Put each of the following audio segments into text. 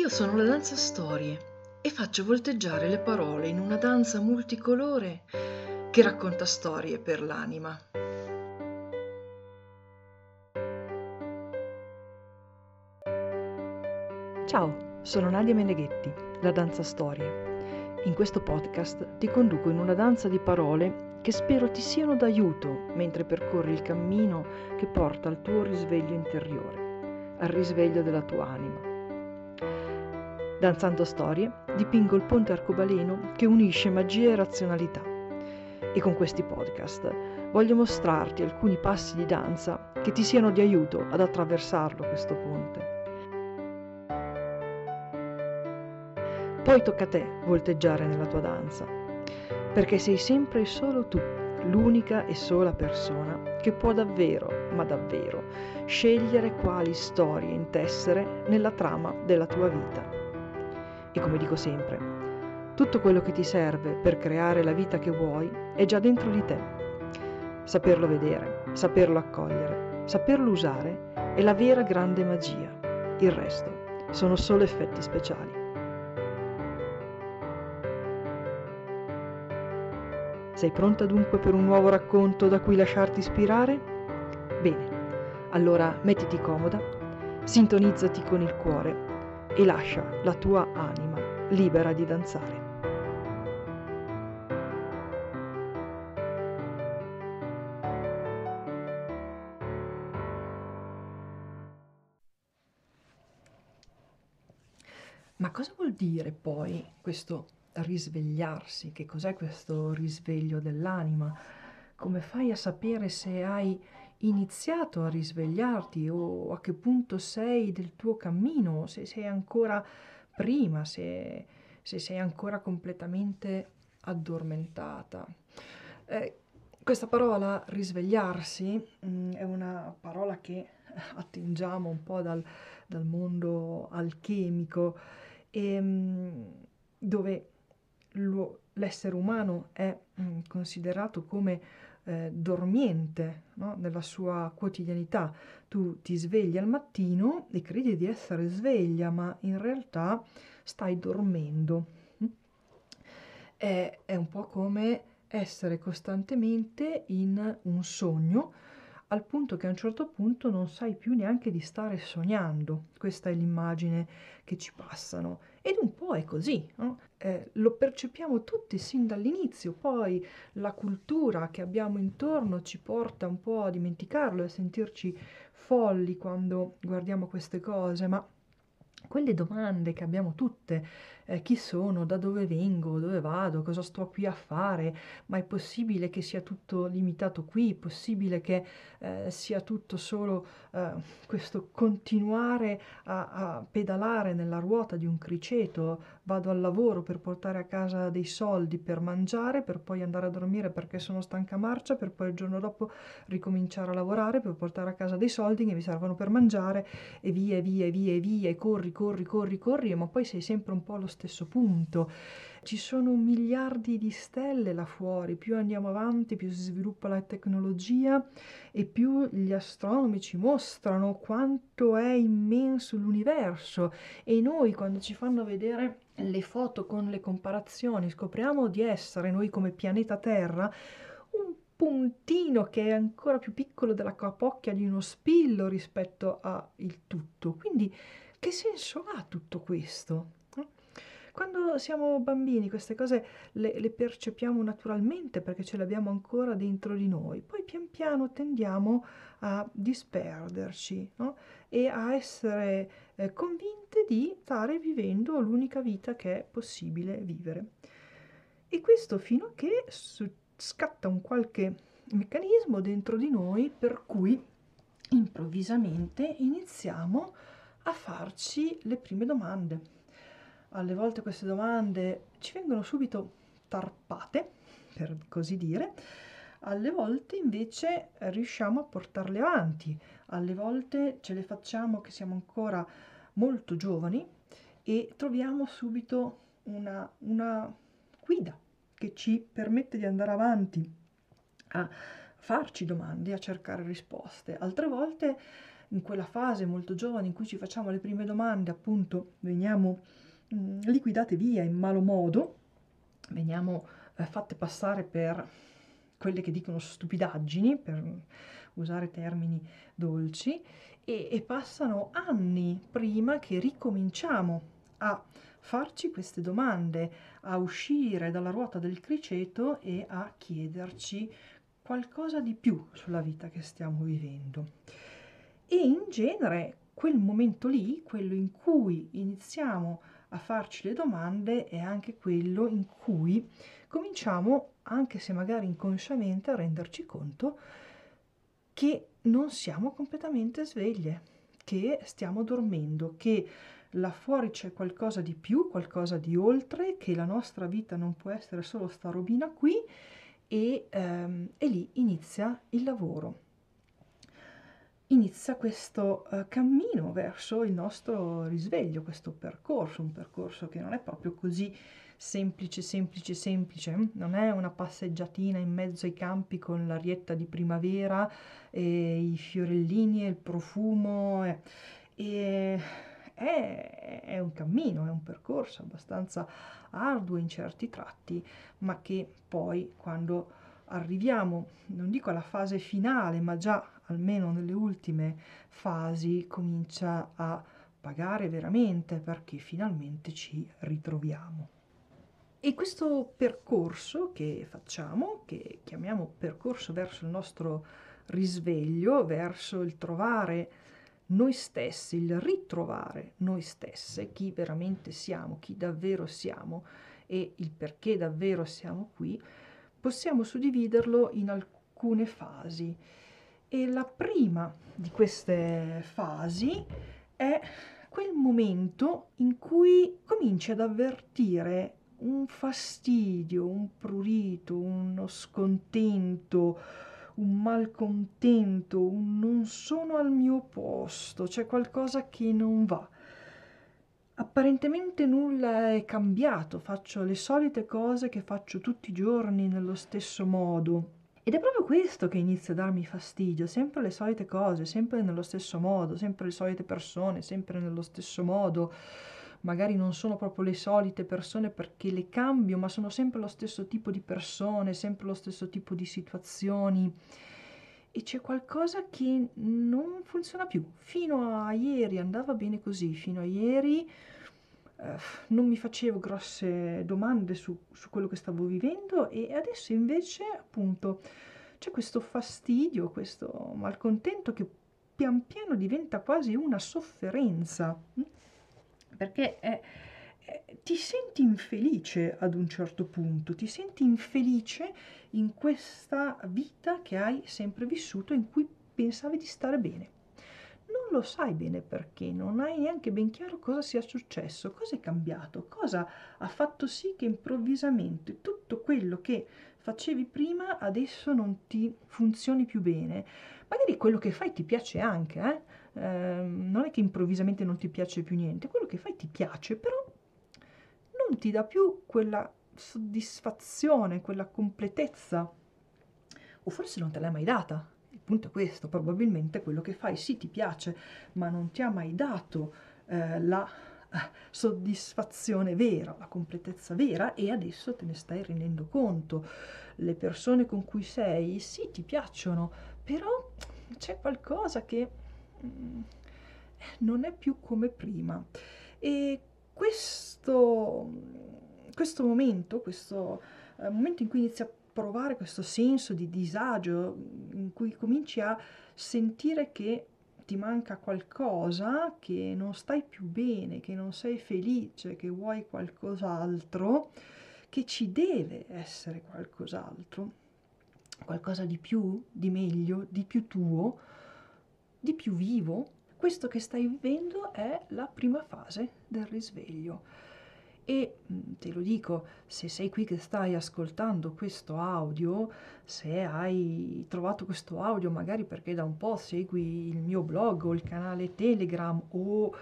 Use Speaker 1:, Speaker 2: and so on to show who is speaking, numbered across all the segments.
Speaker 1: Io sono la danza storie e faccio volteggiare le parole in una danza multicolore che racconta storie per l'anima.
Speaker 2: Ciao, sono Nadia Meneghetti, la danza storie. In questo podcast ti conduco in una danza di parole che spero ti siano d'aiuto mentre percorri il cammino che porta al tuo risveglio interiore, al risveglio della tua anima. Danzando storie, dipingo il ponte arcobaleno che unisce magia e razionalità. E con questi podcast voglio mostrarti alcuni passi di danza che ti siano di aiuto ad attraversarlo questo ponte. Poi tocca a te volteggiare nella tua danza, perché sei sempre e solo tu, l'unica e sola persona che può davvero, ma davvero, scegliere quali storie intessere nella trama della tua vita. E come dico sempre, tutto quello che ti serve per creare la vita che vuoi è già dentro di te. Saperlo vedere, saperlo accogliere, saperlo usare è la vera grande magia. Il resto sono solo effetti speciali. Sei pronta dunque per un nuovo racconto da cui lasciarti ispirare? Bene, allora mettiti comoda, sintonizzati con il cuore e lascia la tua anima libera di danzare. Ma cosa vuol dire poi questo risvegliarsi? Che cos'è questo risveglio dell'anima? Come fai a sapere se hai iniziato a risvegliarti o a che punto sei del tuo cammino, se sei ancora prima, se, se sei ancora completamente addormentata. Eh, questa parola risvegliarsi mh, mm, è una parola che attingiamo un po' dal, dal mondo alchemico e, mh, mm, dove l'essere umano è mh, mm, considerato come eh, dormiente no? nella sua quotidianità. Tu ti svegli al mattino e credi di essere sveglia, ma in realtà stai dormendo. Mm? È, è un po' come essere costantemente in un sogno al punto che a un certo punto non sai più neanche di stare sognando. Questa è l'immagine che ci passano. Ed un po' è così, no? eh, lo percepiamo tutti sin dall'inizio, poi la cultura che abbiamo intorno ci porta un po' a dimenticarlo e a sentirci folli quando guardiamo queste cose, ma quelle domande che abbiamo tutte, eh, chi sono, da dove vengo, dove vado, cosa sto qui a fare, ma è possibile che sia tutto limitato qui, è possibile che eh, sia tutto solo eh, questo continuare a, a, pedalare nella ruota di un criceto, vado al lavoro per portare a casa dei soldi per mangiare, per poi andare a dormire perché sono stanca marcia, per poi il giorno dopo ricominciare a lavorare per portare a casa dei soldi che mi servono per mangiare e via via via via. E corri, corri, corri, corri, ma poi sei sempre un po' allo stesso punto. Ci sono miliardi di stelle là fuori, più andiamo avanti, più si sviluppa la tecnologia e più gli astronomi ci mostrano quanto è immenso l'universo e noi quando ci fanno vedere le foto con le comparazioni scopriamo di essere noi come pianeta Terra un puntino che è ancora più piccolo della capocchia di uno spillo rispetto al tutto. Quindi che senso ha tutto questo? Quando siamo bambini queste cose le, le, percepiamo naturalmente perché ce le abbiamo ancora dentro di noi, poi pian piano tendiamo a disperderci no? e a essere eh, convinte di stare vivendo l'unica vita che è possibile vivere. E questo fino a che su- scatta un qualche meccanismo dentro di noi per cui improvvisamente iniziamo a farci le prime domande alle volte queste domande ci vengono subito tarpate, per così dire, alle volte invece riusciamo a portarle avanti, alle volte ce le facciamo che siamo ancora molto giovani e troviamo subito una, una guida che ci permette di andare avanti a farci domande, a cercare risposte. Altre volte in quella fase molto giovane in cui ci facciamo le prime domande, appunto, veniamo liquidate via in malo modo, veniamo eh, fatte passare per quelle che dicono stupidaggini, per usare termini dolci, e, e passano anni prima che ricominciamo a farci queste domande, a uscire dalla ruota del criceto e a chiederci qualcosa di più sulla vita che stiamo vivendo. E in genere quel momento lì, quello in cui iniziamo a farci le domande, è anche quello in cui cominciamo, anche se magari inconsciamente, a renderci conto che non siamo completamente sveglie, che stiamo dormendo, che là fuori c'è qualcosa di più, qualcosa di oltre, che la nostra vita non può essere solo sta robina qui e, ehm, e lì inizia il lavoro. Inizia questo uh, cammino verso il nostro risveglio, questo percorso, un percorso che non è proprio così semplice, semplice, semplice, non è una passeggiatina in mezzo ai campi con l'arietta di primavera e i fiorellini e il profumo. E, e è, è un cammino, è un percorso abbastanza arduo in certi tratti, ma che poi quando arriviamo, non dico alla fase finale, ma già almeno nelle ultime fasi, comincia a pagare veramente perché finalmente ci ritroviamo. E questo percorso che facciamo, che chiamiamo percorso verso il nostro risveglio, verso il trovare noi stessi, il ritrovare noi stesse, chi veramente siamo, chi davvero siamo e il perché davvero siamo qui, possiamo suddividerlo in alcune fasi. E la prima di queste fasi è quel momento in cui cominci ad avvertire un fastidio, un prurito, uno scontento, un malcontento, un non sono al mio posto, c'è qualcosa che non va. Apparentemente nulla è cambiato, faccio le solite cose che faccio tutti i giorni nello stesso modo. Ed è proprio questo che inizia a darmi fastidio, sempre le solite cose, sempre nello stesso modo, sempre le solite persone, sempre nello stesso modo magari non sono proprio le solite persone perché le cambio, ma sono sempre lo stesso tipo di persone, sempre lo stesso tipo di situazioni e c'è qualcosa che non funziona più. Fino a ieri andava bene così, fino a ieri non mi facevo grosse domande su, su, quello che stavo vivendo e adesso invece appunto c'è questo fastidio, questo malcontento che pian piano diventa quasi una sofferenza perché è, è, ti senti infelice ad un certo punto, ti senti infelice in questa vita che hai sempre vissuto in cui pensavi di stare bene. Lo sai bene perché, non hai neanche ben chiaro cosa sia successo, cosa è cambiato, cosa ha fatto sì che improvvisamente tutto quello che facevi prima adesso non ti funzioni più bene. Magari quello che fai ti piace anche, eh? eh, non è che improvvisamente non ti piace più niente, quello che fai ti piace, però non ti dà più quella soddisfazione, quella completezza, o forse non te l'hai mai data. Il punto è questo, probabilmente quello che fai sì ti piace, ma non ti ha mai dato eh, la eh, soddisfazione vera, la completezza vera e adesso te ne stai rendendo conto. Le persone con cui sei sì ti piacciono, però c'è qualcosa che Mm, non è più come prima. E questo, questo momento, questo eh, momento in cui inizi a provare questo senso di disagio, in cui cominci a sentire che ti manca qualcosa, che non stai più bene, che non sei felice, che vuoi qualcos'altro, che ci deve essere qualcos'altro, qualcosa di più, di meglio, di più tuo, di più vivo, questo che stai vivendo è la prima fase del risveglio. E mm, te lo dico, se sei qui che stai ascoltando questo audio, se hai trovato questo audio magari perché da un po' segui il mio blog o il canale Telegram o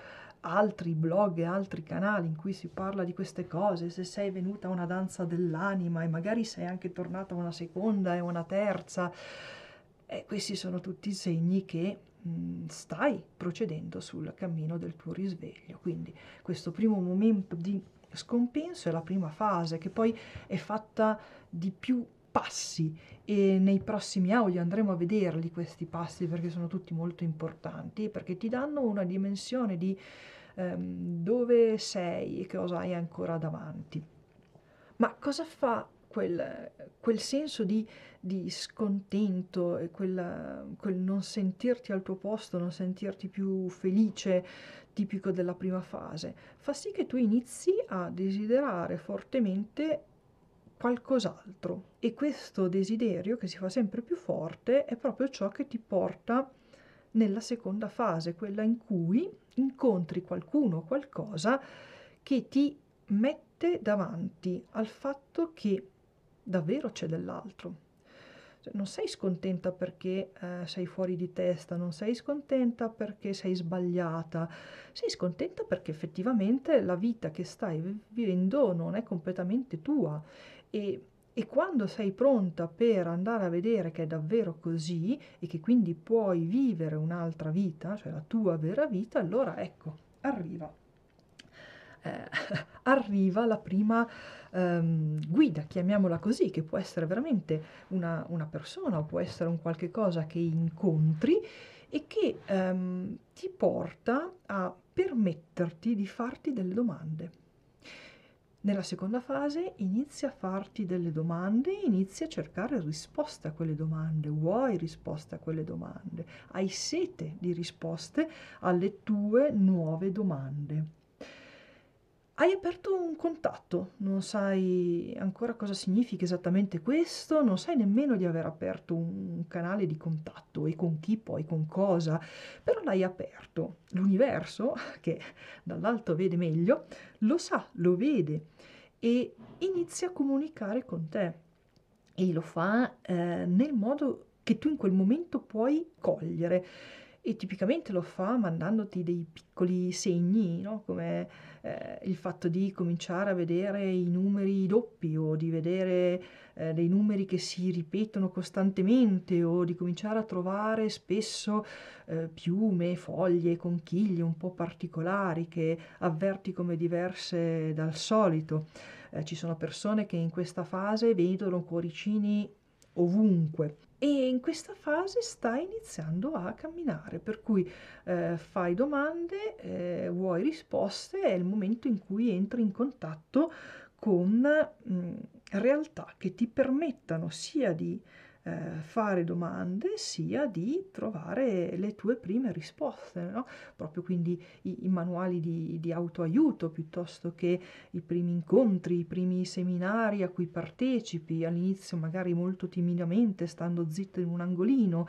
Speaker 2: altri blog e altri canali in cui si parla di queste cose, se sei venuta a una danza dell'anima e magari sei anche tornata a una seconda e una terza, eh, questi sono tutti segni che stai procedendo sul cammino del tuo risveglio. Quindi questo primo momento di scompenso è la prima fase che poi è fatta di più passi e nei prossimi audio andremo a vederli questi passi perché sono tutti molto importanti perché ti danno una dimensione di ehm, dove sei e cosa hai ancora davanti. Ma cosa fa quel, quel senso di, di, scontento e quel, quel non sentirti al tuo posto, non sentirti più felice, tipico della prima fase, fa sì che tu inizi a desiderare fortemente qualcos'altro e questo desiderio che si fa sempre più forte è proprio ciò che ti porta nella seconda fase, quella in cui incontri qualcuno o qualcosa che ti mette davanti al fatto che davvero c'è dell'altro. Cioè, non sei scontenta perché eh, sei fuori di testa, non sei scontenta perché sei sbagliata, sei scontenta perché effettivamente la vita che stai vivendo non è completamente tua e, e quando sei pronta per andare a vedere che è davvero così e che quindi puoi vivere un'altra vita, cioè la tua vera vita, allora ecco, arriva. Eh, arriva la prima ehm, guida, chiamiamola così, che può essere veramente una, una, persona o può essere un qualche cosa che incontri e che ehm, ti porta a permetterti di farti delle domande. Nella seconda fase inizi a farti delle domande, inizi a cercare risposte a quelle domande, vuoi risposte a quelle domande, hai sete di risposte alle tue nuove domande hai aperto un contatto, non sai ancora cosa significa esattamente questo, non sai nemmeno di aver aperto un canale di contatto e con chi poi, con cosa, però l'hai aperto. L'universo, che dall'alto vede meglio, lo sa, lo vede e inizia a comunicare con te e lo fa eh, nel modo che tu in quel momento puoi cogliere e tipicamente lo fa mandandoti dei piccoli segni, no? come eh, il fatto di cominciare a vedere i numeri doppi o di vedere eh, dei numeri che si ripetono costantemente o di cominciare a trovare spesso eh, piume, foglie, conchiglie un po' particolari che avverti come diverse dal solito. Eh, ci sono persone che in questa fase vedono cuoricini ovunque e in questa fase stai iniziando a camminare, per cui eh, fai domande, eh, vuoi risposte, è il momento in cui entri in contatto con mh, mm, realtà che ti permettano sia di eh, fare domande sia di trovare le tue prime risposte, no? proprio quindi i, i manuali di, di, autoaiuto piuttosto che i primi incontri, i primi seminari a cui partecipi, all'inizio magari molto timidamente, stando zitto in un angolino,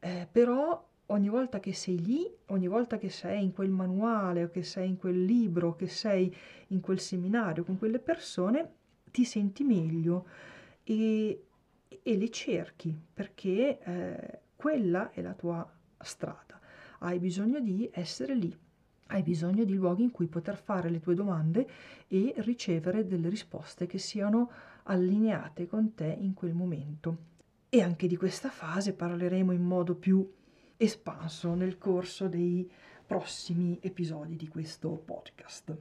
Speaker 2: eh, però ogni volta che sei lì, ogni volta che sei in quel manuale o che sei in quel libro, che sei in quel seminario con quelle persone, ti senti meglio e, e le cerchi perché eh, quella è la tua strada. Hai bisogno di essere lì, hai bisogno di luoghi in cui poter fare le tue domande e ricevere delle risposte che siano allineate con te in quel momento. E anche di questa fase parleremo in modo più espanso nel corso dei prossimi episodi di questo podcast.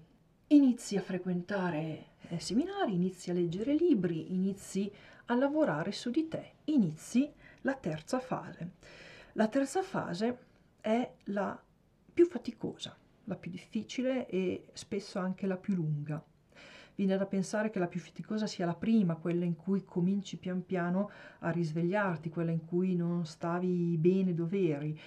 Speaker 2: Inizi a frequentare eh, seminari, inizi a leggere libri, inizi a lavorare su di te. Inizi la terza fase. La terza fase è la più faticosa, la più difficile e spesso anche la più lunga. Viene da pensare che la più faticosa sia la prima, quella in cui cominci pian piano a risvegliarti, quella in cui non stavi bene dove eri.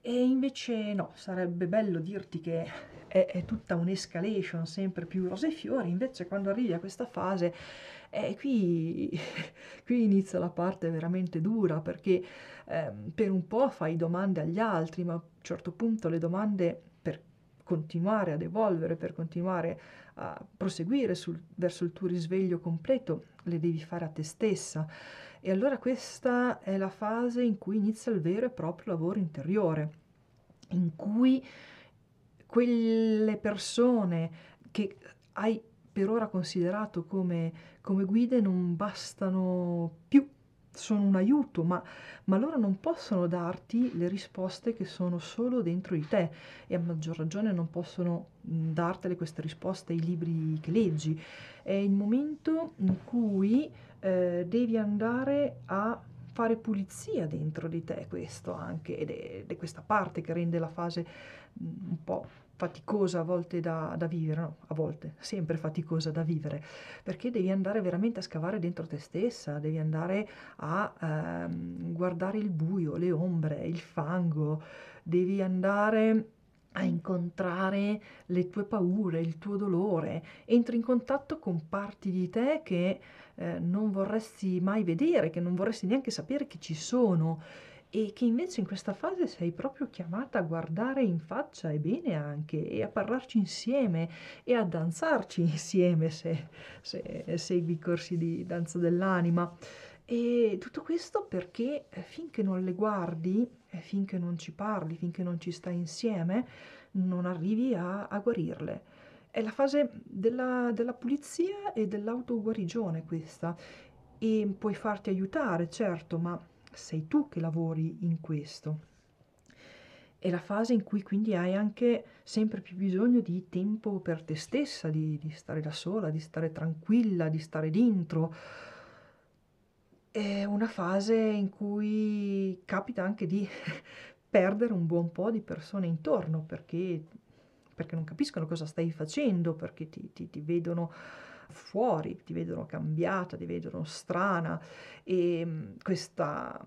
Speaker 2: E invece no, sarebbe bello dirti che è, è tutta un'escalation sempre più rose e fiori, invece quando arrivi a questa fase e qui, qui inizia la parte veramente dura perché eh, per un po' fai domande agli altri, ma a un certo punto le domande per continuare ad evolvere, per continuare a proseguire sul, verso il tuo risveglio completo, le devi fare a te stessa. E allora questa è la fase in cui inizia il vero e proprio lavoro interiore, in cui quelle persone che hai per ora considerato come, come guide non bastano più sono un aiuto, ma, ma, loro non possono darti le risposte che sono solo dentro di te e a maggior ragione non possono dartele queste risposte ai libri che leggi. È il momento in cui eh, devi andare a fare pulizia dentro di te questo anche ed è, ed è questa parte che rende la fase un po' faticosa a volte da, da, vivere, no, a volte, sempre faticosa da vivere, perché devi andare veramente a scavare dentro te stessa, devi andare a ehm, guardare il buio, le ombre, il fango, devi andare a incontrare le tue paure, il tuo dolore, entri in contatto con parti di te che eh, non vorresti mai vedere, che non vorresti neanche sapere che ci sono e che invece in questa fase sei proprio chiamata a guardare in faccia e bene anche e a parlarci insieme e a danzarci insieme se, se segui i corsi di danza dell'anima. E tutto questo perché eh, finché non le guardi, finché non ci parli, finché non ci stai insieme, non arrivi a, a guarirle. È la fase della, della pulizia e dell'autoguarigione questa. E puoi farti aiutare, certo, ma sei tu che lavori in questo. È la fase in cui quindi hai anche sempre più bisogno di tempo per te stessa, di, di stare da sola, di stare tranquilla, di stare dentro. È una fase in cui capita anche di perdere un buon po' di persone intorno perché, perché non capiscono cosa stai facendo, perché ti, ti, ti vedono fuori, ti vedono cambiata, ti vedono strana e mm, questa,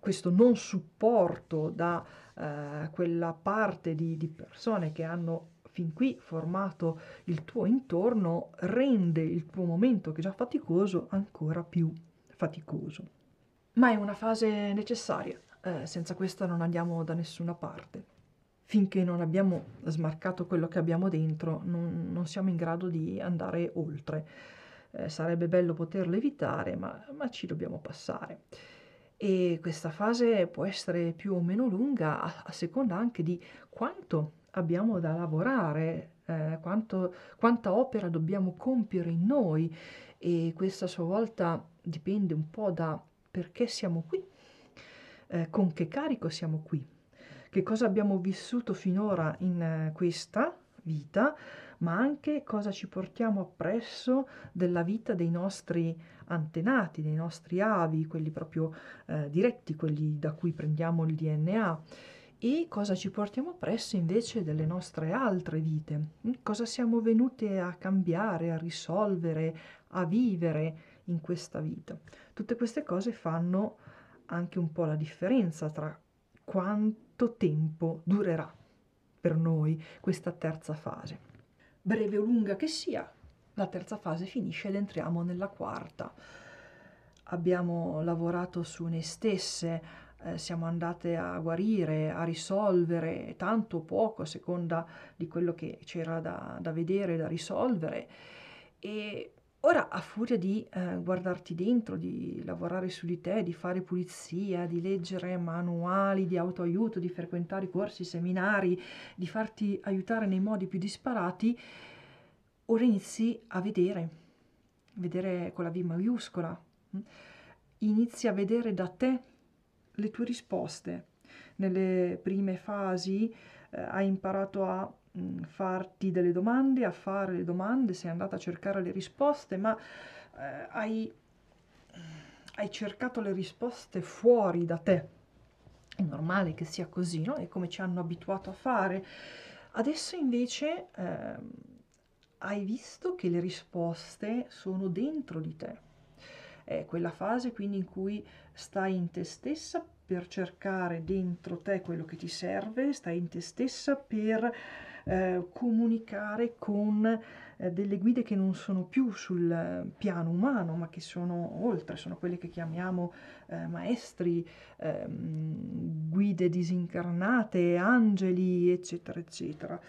Speaker 2: questo non supporto da eh, quella parte di, di persone che hanno fin qui formato il tuo intorno rende il tuo momento che è già faticoso ancora più faticoso. Ma è una fase necessaria, eh, senza questa non andiamo da nessuna parte finché non abbiamo smarcato quello che abbiamo dentro, non, non siamo in grado di andare oltre. Eh, sarebbe bello poterlo evitare, ma, ma, ci dobbiamo passare. E questa fase può essere più o meno lunga a, a seconda anche di quanto abbiamo da lavorare, eh, quanto, quanta opera dobbiamo compiere in noi e questa a sua volta dipende un po' da perché siamo qui, eh, con che carico siamo qui che cosa abbiamo vissuto finora in eh, questa vita, ma anche cosa ci portiamo appresso della vita dei nostri antenati, dei nostri avi, quelli proprio eh, diretti, quelli da cui prendiamo il DNA e cosa ci portiamo appresso invece delle nostre altre vite, mm, cosa siamo venute a cambiare, a risolvere, a vivere in questa vita. Tutte queste cose fanno anche un po' la differenza tra quanto tempo durerà per noi questa terza fase. Breve o lunga che sia, la terza fase finisce ed entriamo nella quarta. Abbiamo lavorato su noi stesse, eh, siamo andate a guarire, a risolvere tanto o poco a seconda di quello che c'era da, da vedere, da risolvere e Ora, a furia di eh, guardarti dentro, di lavorare su di te, di fare pulizia, di leggere manuali di autoaiuto, di frequentare corsi, seminari, di farti aiutare nei modi più disparati, ora inizi a vedere, vedere con la V maiuscola, mm? inizi a vedere da te le tue risposte. Nelle prime fasi eh, hai imparato a farti delle domande, a fare le domande, sei andata a cercare le risposte, ma eh, hai, hai, cercato le risposte fuori da te. È normale che sia così, no? È come ci hanno abituato a fare. Adesso invece eh, hai visto che le risposte sono dentro di te. È quella fase quindi in cui stai in te stessa per cercare dentro te quello che ti serve, stai in te stessa per eh, comunicare con eh, delle guide che non sono più sul piano umano, ma che sono oltre, sono quelle che chiamiamo eh, maestri, ehm, guide disincarnate, angeli, eccetera, eccetera.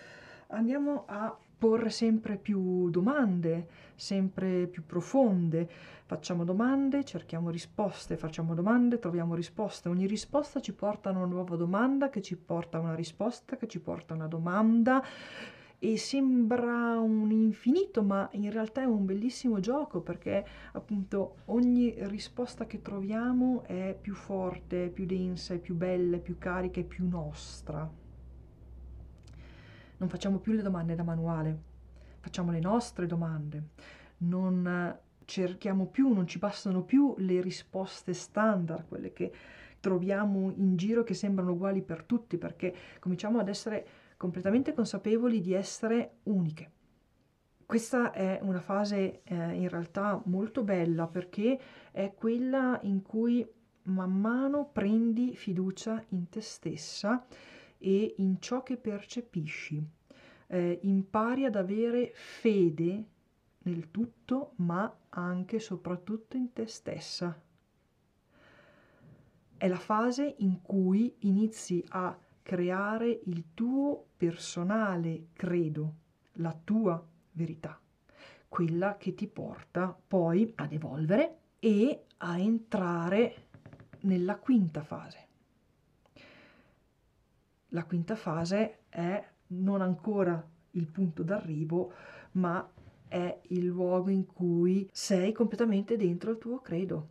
Speaker 2: Andiamo a porre sempre più domande, sempre più profonde. Facciamo domande, cerchiamo risposte, facciamo domande, troviamo risposte. Ogni risposta ci porta a una nuova domanda, che ci porta a una risposta, che ci porta a una domanda e sembra un infinito, ma in realtà è un bellissimo gioco perché appunto ogni risposta che troviamo è più forte, più densa, è più bella, è più carica, è più nostra. Non facciamo più le domande da manuale, facciamo le nostre domande. Non cerchiamo più, non ci passano più le risposte standard, quelle che troviamo in giro che sembrano uguali per tutti, perché cominciamo ad essere completamente consapevoli di essere uniche. Questa è una fase eh, in realtà molto bella perché è quella in cui man mano prendi fiducia in te stessa e in ciò che percepisci. Eh, impari ad avere fede nel tutto, ma anche e soprattutto in te stessa. È la fase in cui inizi a creare il tuo personale credo, la tua verità, quella che ti porta poi ad evolvere e a entrare nella quinta fase. La quinta fase è non ancora il punto d'arrivo, ma è il luogo in cui sei completamente dentro il tuo credo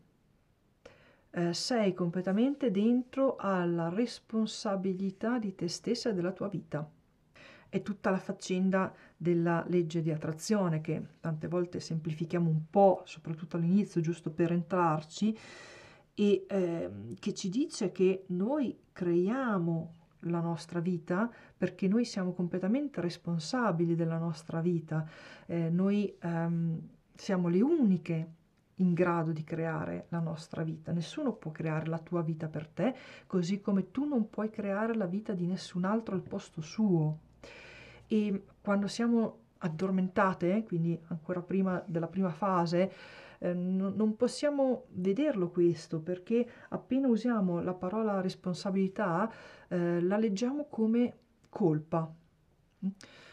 Speaker 2: eh, sei completamente dentro alla responsabilità di te stessa e della tua vita. È tutta la faccenda della legge di attrazione che tante volte semplifichiamo un po', soprattutto all'inizio, giusto per entrarci, e eh, che ci dice che noi creiamo la nostra vita perché noi siamo completamente responsabili della nostra vita, eh, noi ehm, siamo le uniche in grado di creare la nostra vita. Nessuno può creare la tua vita per te, così come tu non puoi creare la vita di nessun altro al posto suo. E quando siamo addormentate, quindi ancora prima della prima fase, eh, non, non possiamo vederlo questo perché appena usiamo la parola responsabilità eh, la leggiamo come colpa.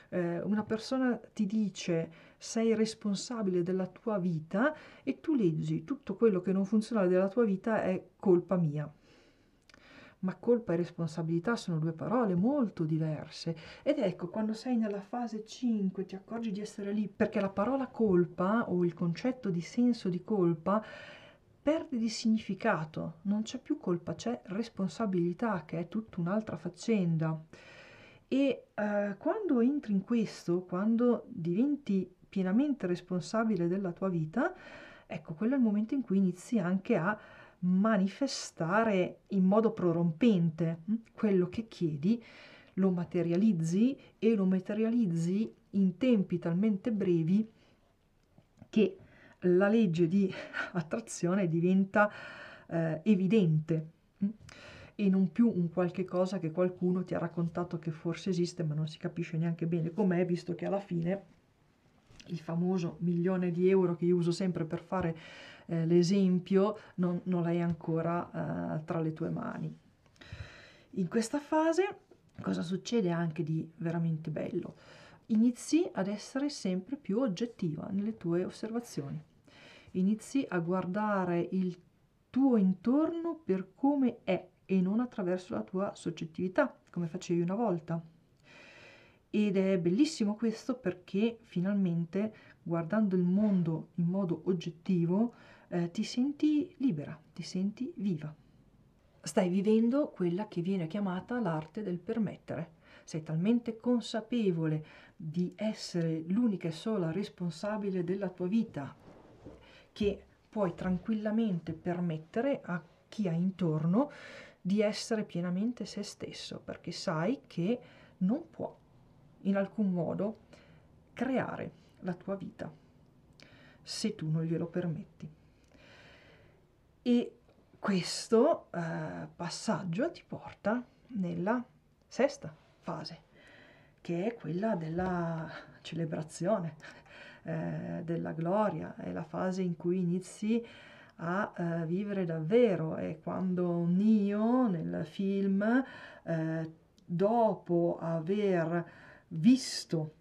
Speaker 2: Eh, una persona ti dice sei responsabile della tua vita e tu leggi tutto quello che non funziona della tua vita è colpa mia. Ma colpa e responsabilità sono due parole molto diverse. Ed ecco, quando sei nella fase 5 ti accorgi di essere lì, perché la parola colpa o il concetto di senso di colpa perde di significato, non c'è più colpa, c'è responsabilità che è tutta un'altra faccenda. E eh, quando entri in questo, quando diventi pienamente responsabile della tua vita, ecco, quello è il momento in cui inizi anche a manifestare in modo prorompente hm, quello che chiedi, lo materializzi e lo materializzi in tempi talmente brevi che la legge di attrazione diventa eh, evidente hm, e non più un qualche cosa che qualcuno ti ha raccontato che forse esiste ma non si capisce neanche bene com'è visto che alla fine il famoso milione di euro che io uso sempre per fare eh, l'esempio, non, non l'hai ancora eh, tra le tue mani. In questa fase cosa succede anche di veramente bello? Inizi ad essere sempre più oggettiva nelle tue osservazioni. Inizi a guardare il tuo intorno per come è e non attraverso la tua soggettività, come facevi una volta ed è bellissimo questo perché finalmente guardando il mondo in modo oggettivo eh, ti senti libera, ti senti viva. Stai vivendo quella che viene chiamata l'arte del permettere. Sei talmente consapevole di essere l'unica e sola responsabile della tua vita che puoi tranquillamente permettere a chi hai intorno di essere pienamente se stesso, perché sai che non può in alcun modo creare la tua vita se tu non glielo permetti. E questo eh, passaggio ti porta nella sesta fase, che è quella della celebrazione, eh, della gloria, è la fase in cui inizi a eh, vivere davvero, è quando Nio nel film, eh, dopo aver visto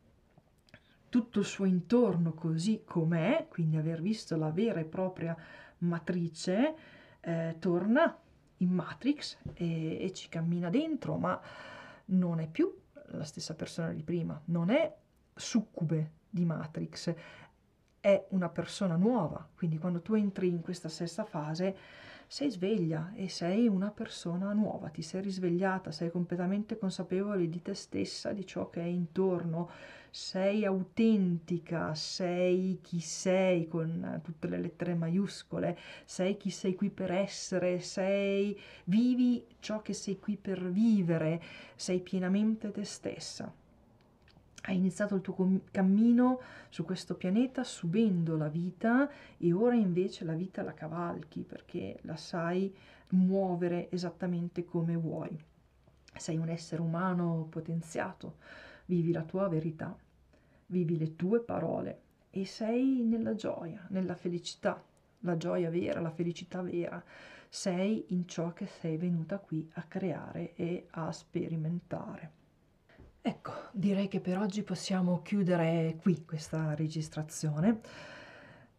Speaker 2: tutto il suo intorno così com'è, quindi aver visto la vera e propria matrice, eh, torna in Matrix e, e, ci cammina dentro, ma non è più la stessa persona di prima, non è succube di Matrix, è una persona nuova, quindi quando tu entri in questa stessa fase sei sveglia e sei una persona nuova, ti sei risvegliata, sei completamente consapevole di te stessa, di ciò che è intorno, sei autentica, sei chi sei con tutte le lettere maiuscole, sei chi sei qui per essere, sei vivi ciò che sei qui per vivere, sei pienamente te stessa. Hai iniziato il tuo cammino su questo pianeta subendo la vita e ora invece la vita la cavalchi perché la sai muovere esattamente come vuoi. Sei un essere umano potenziato, vivi la tua verità, vivi le tue parole e sei nella gioia, nella felicità, la gioia vera, la felicità vera. Sei in ciò che sei venuta qui a creare e a sperimentare. Ecco, direi che per oggi possiamo chiudere qui questa registrazione.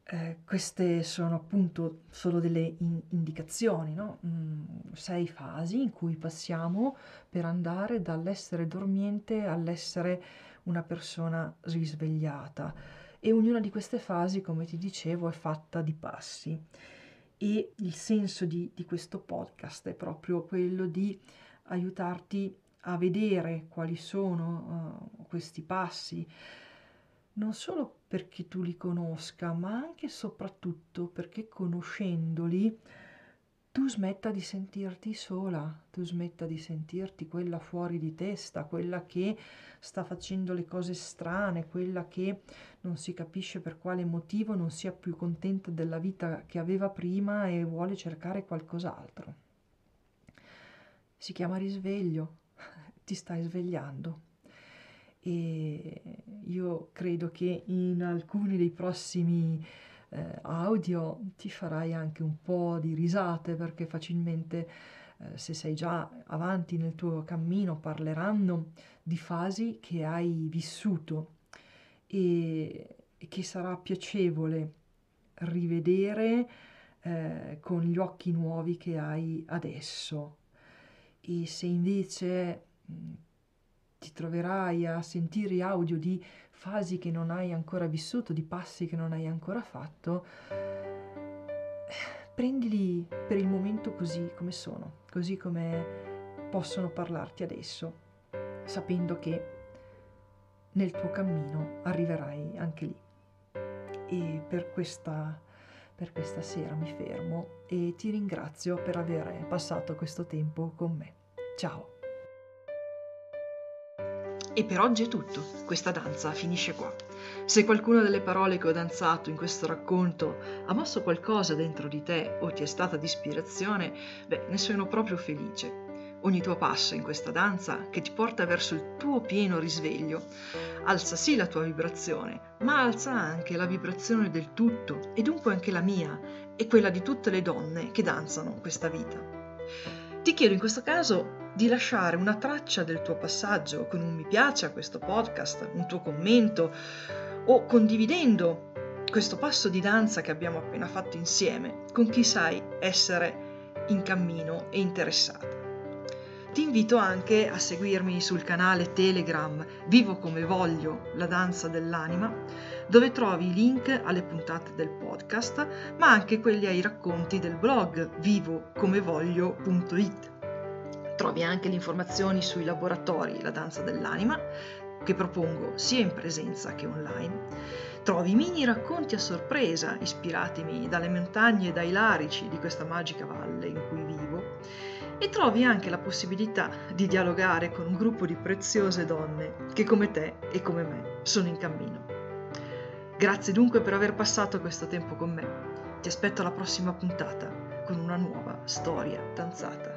Speaker 2: Eh, queste sono appunto solo delle in- indicazioni, no? mm, sei fasi in cui passiamo per andare dall'essere dormiente all'essere una persona risvegliata e ognuna di queste fasi, come ti dicevo, è fatta di passi e il senso di, di questo podcast è proprio quello di aiutarti a vedere quali sono uh, questi passi, non solo perché tu li conosca, ma anche e soprattutto perché conoscendoli tu smetta di sentirti sola, tu smetta di sentirti quella fuori di testa, quella che sta facendo le cose strane, quella che non si capisce per quale motivo non sia più contenta della vita che aveva prima e vuole cercare qualcos'altro. Si chiama risveglio, ti stai svegliando. E io credo che in alcuni dei prossimi eh, audio ti farai anche un po' di risate perché facilmente eh, se sei già avanti nel tuo cammino parleranno di fasi che hai vissuto e, e che sarà piacevole rivedere eh, con gli occhi nuovi che hai adesso. E se invece ti troverai a sentire audio di fasi che non hai ancora vissuto, di passi che non hai ancora fatto, prendili per il momento così come sono, così come possono parlarti adesso, sapendo che nel tuo cammino arriverai anche lì. E per questa, per questa sera mi fermo e ti ringrazio per aver passato questo tempo con me. Ciao!
Speaker 1: E per oggi è tutto, questa danza finisce qua. Se qualcuna delle parole che ho danzato in questo racconto ha mosso qualcosa dentro di te o ti è stata di ispirazione, beh, ne sono proprio felice. Ogni tuo passo in questa danza che ti porta verso il tuo pieno risveglio alza sì la tua vibrazione, ma alza anche la vibrazione del tutto e dunque anche la mia e quella di tutte le donne che danzano questa vita. Ti chiedo in questo caso di lasciare una traccia del tuo passaggio con un mi piace a questo podcast, un tuo commento o condividendo questo passo di danza che abbiamo appena fatto insieme con chi sai essere in cammino e interessata. Ti invito anche a seguirmi sul canale Telegram Vivo come voglio, la danza dell'anima, dove trovi i link alle puntate del podcast, ma anche quelli ai racconti del blog vivocomevoglio.it. Trovi anche le informazioni sui laboratori La danza dell'anima, che propongo sia in presenza che online. Trovi mini racconti a sorpresa, ispiratimi dalle montagne e dai larici di questa magica valle in cui vivo. E trovi anche la possibilità di dialogare con un gruppo di preziose donne che come te e come me sono in cammino. Grazie dunque per aver passato questo tempo con me. Ti aspetto alla prossima puntata con una nuova storia danzata.